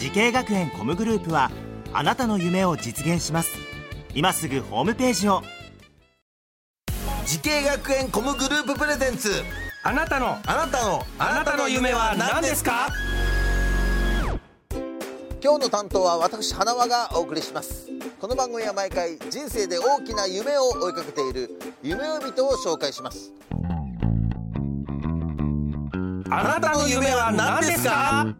滋慶学園 COMグループはあなたの夢を実現します。今すぐホームページを。滋慶学園 COMグループプレゼンツ。あなたの。あなたの。あなたの夢は何ですか？今日の担当は私花輪がお送りします。この番組は毎回人生で大きな夢を追いかけている夢追い人を紹介します。あなたの夢は何ですか？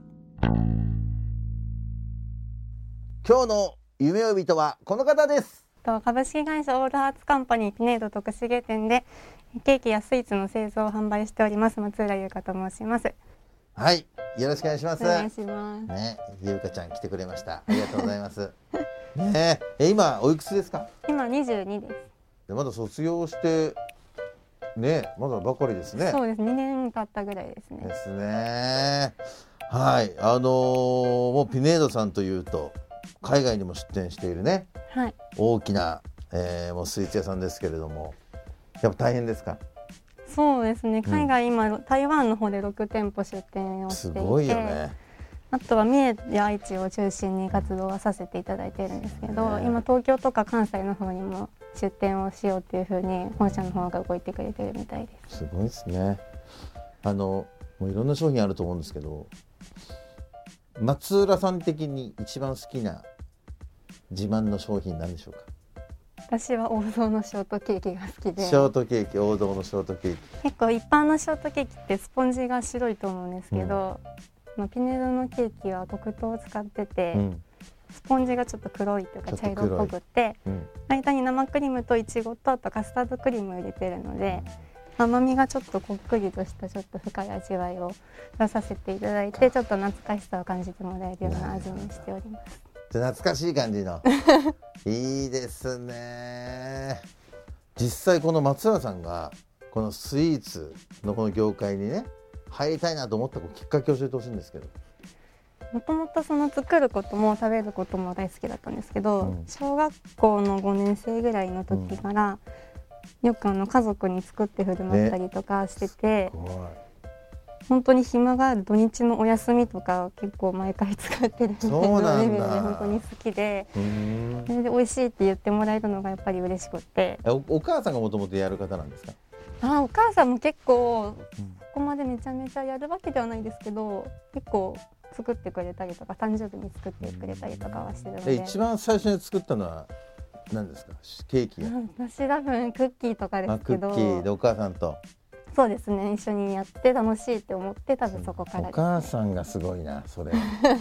今日の夢追い人はこの方ですと株式会社オールアーツカンパニーピネード徳重店でケーキやスイーツの製造販売しております松浦優香と申します。はいよろしくお願いしますお願いします。ねゆうかちゃん来てくれましたありがとうございます ねえ今おいくつですか？今22です。でまだ卒業してねまだばかりですねそうです。2年経ったぐらいですねで。すねはいあのーもうピネードさんというと海外にも出店しているね。はい。大きな、えーもうスイーツ屋さんですけれども。やっぱ大変ですか？そうですね。海外今、台湾の方で6店舗出店をしていて、すごいよね。あとは三重や愛知を中心に活動はさせていただいているんですけど、ね。今東京とか関西の方にも出店をしようっていうふうに本社の方が動いてくれてるみたいです。すごいですね。あのもういろんな商品あると思うんですけど松浦さん的に一番好きな自慢の商品なんでしょうか？私は王道のショートケーキが好きで。ショートケーキ王道のショートケーキ。結構一般のショートケーキってスポンジが白いと思うんですけど、まあ、ピネードのケーキは黒糖を使ってて、うん。スポンジがちょっと黒いというか茶色っぽくってうん。間に生クリームといちごとあとカスタードクリームを入れてるので甘みがちょっとこっくりとしたちょっと深い味わいを出させていただいてちょっと懐かしさを感じてもらえるような味にしております。懐かしい感じの。いいですね。実際この松浦さんがこのスイーツのこの業界にね入りたいなと思ったきっかけを教えてほしいんですけど。もともとその作ることも食べることも大好きだったんですけど、うん。小学校の5年生ぐらいの時から、よくあの家族に作って振る舞ったりとかしてて、怖い本当に暇がある土日のお休みとか結構毎回作ってるみたいなレベルで本当に好きで。それで美味しいって言ってもらえるのがやっぱり嬉しくって。えおお母さんがもともとやる方なんですか？あお母さんも結構ここまでめちゃめちゃやるわけではないですけど結構作ってくれたりとか誕生日に作ってくれたりとかはしてるので。え一番最初に作ったのは何ですか？ケーキ私多分クッキーとかですけど。ッキーでお母さんとそうですね。一緒にやって楽しいって思って多分そこから。おです母さんがすごいなそれ。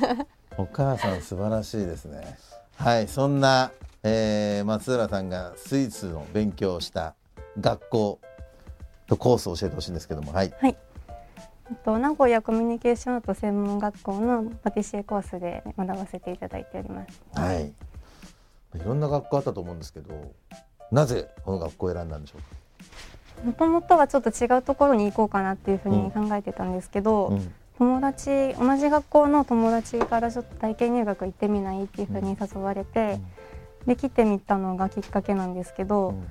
お母さん素晴らしいですね。はいそんな、えー松浦さんがスイーツの勉強をした学校とコースを教えてほしいんですけどもはい。えっと名古屋コミュニケーションアート専門学校のパティシエコースで学ばせていただいております。はい。いろんな学校あったと思うんですけどなぜこの学校を選んだんでしょうか？もともとはちょっと違うところに行こうかなっていうふうに考えてたんですけど、うん。友達同じ学校の友達からちょっと体験入学行ってみないっていうふうに誘われて、で来てみたのがきっかけなんですけど、うん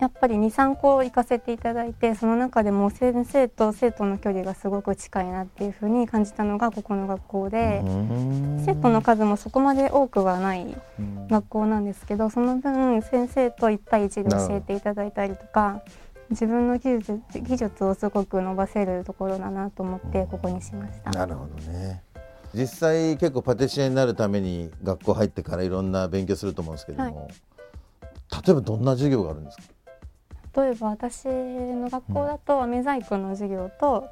やっぱり23校行かせていただいてその中でも先生と生徒の距離がすごく近いなっていうふうに感じたのがここの学校で、生徒の数もそこまで多くはないうん学校なんですけどその分先生と1対1で教えていただいたりとか自分の技術技術をすごく伸ばせるところだなと思ってここにしました。なるほどね。実際結構パティシエになるために学校入ってからいろんな勉強すると思うんですけども、例えばどんな授業があるんですか？例えば私の学校だと飴細工の授業と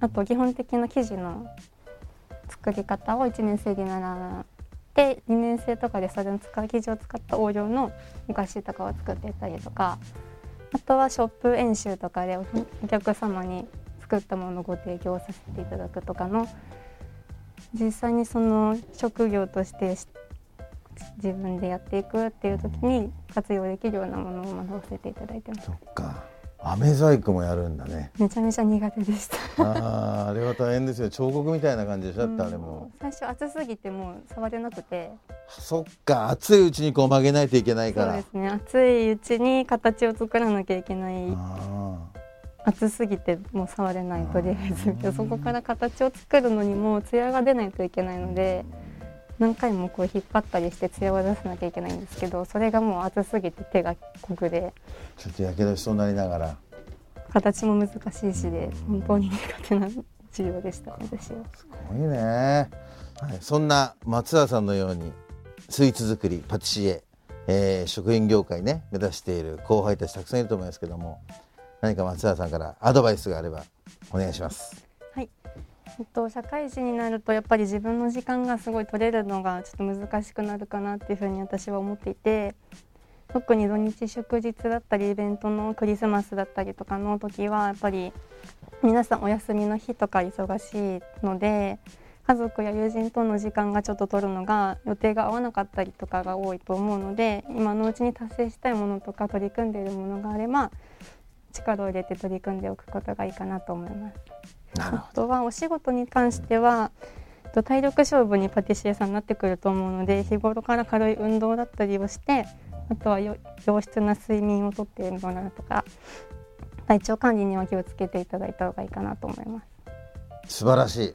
あと基本的な生地の作り方を1年生で習って2年生とかでそれの使う生地を使った応用のお菓子とかを作ってたりとかあとはショップ演習とかでお客様に作ったものをご提供させていただくとかの実際にその職業として自分でやっていくっていう時に活用できるようなものを学ばせていただいてます。そっか。飴細工もやるんだね。めちゃめちゃ苦手でした。あーあれは大変ですよ。彫刻みたいな感じでしょだってあれも。最初熱すぎてもう触れなくて。そっか。熱いうちにこう曲げないといけないから。そうですね。熱いうちに形を作らなきゃいけない。あ熱すぎてもう触れないとりあえず。でそこから形を作るのにも艶が出ないといけないので何回もこう引っ張ったりして艶を出さなきゃいけないんですけどそれがもう熱すぎて手がこぐでーちょっとやけどしそうになりながら形も難しいしで本当に苦手な授業でした私は。すごいね、はい、そんな松田さんのようにスイーツ作りパティシエえー食品業界ね目指している後輩たちたくさんいると思いますけども何か松田さんからアドバイスがあればお願いします。えっと、社会人になるとやっぱり自分の時間がすごい取れるのがちょっと難しくなるかなっていうふうに私は思っていて特に土日祝日だったりイベントのクリスマスだったりとかの時はやっぱり皆さんお休みの日とか忙しいので家族や友人との時間がちょっと取るのが予定が合わなかったりとかが多いと思うので今のうちに達成したいものとか取り組んでいるものがあれば力を入れて取り組んでおくことがいいかなと思います。なるあとはお仕事に関してはえっと体力勝負にパティシエさんになってくると思うので日頃から軽い運動だったりをしてあとはよ良質な睡眠をとってもらうとか体調管理には気をつけていただいた方がいいかなと思います。素晴らしい。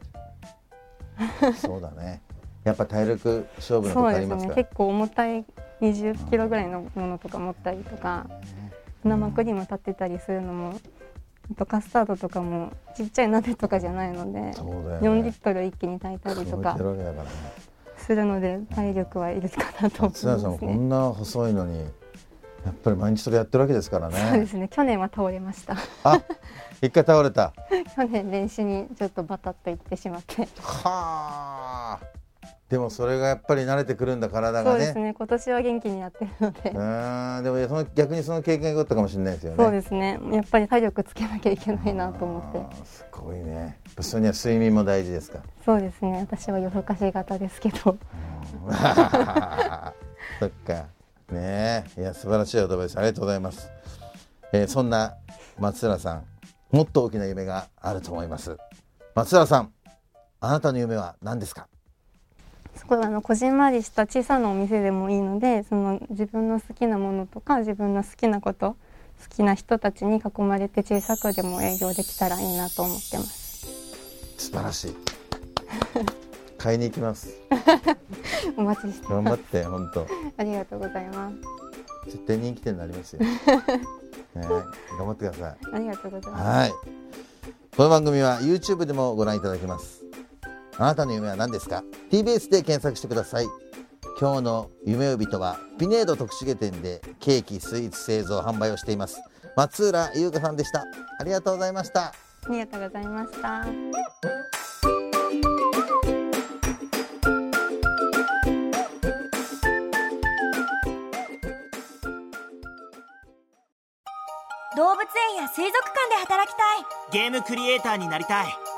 そうだね。やっぱ体力勝負そうですね。結構重たい20キロぐらいのものとか持ったりとか生クリーム立ってたりするのもあとカスタードとかもちっちゃい鍋とかじゃないのでそうだよ4リねットル一気に炊いたりとかするので体力はいるかなと思いますね。こんな細いのにやっぱり毎日それやってるわけですからそうでねすね。去年は倒れました。あ一回倒れた。去年練習にちょっとバタッと行ってしまって。はあでもそれがやっぱり慣れてくるんだ体がそうですね。ね今年は元気にやってるので、うんでもその逆にその経験が良かったかもしれないですよね。そうですね。やっぱり体力つけなきゃいけないなと思って。すごいね。それには睡眠も大事ですか？そうですね。私は夜更かし型ですけど。そっか。ね。えいや素晴らしいアドバイスありがとうございます、えーそんな松浦さんもっと大きな夢があると思います。松浦さんあなたの夢は何ですか？あのこじんまりした小さなお店でもいいのでその自分の好きなものとか自分の好きなこと好きな人たちに囲まれて小さくでも営業できたらいいなと思ってます。素晴らしい。買いに行きます。お待ちして頑張って本当。ありがとうございます。絶対人気店になりますよ、ね、頑張ってください。ありがとうございます。はい。この番組は YouTube でもご覧いただけます。あなたの夢は何ですか ?TBS で検索してください。今日の夢呼人はピネード徳重店でケーキ、スイーツ製造販売をしています。松浦優華さんでした。ありがとうございました。ありがとうございました。動物園や水族館で働きたいゲームクリエイターになりたい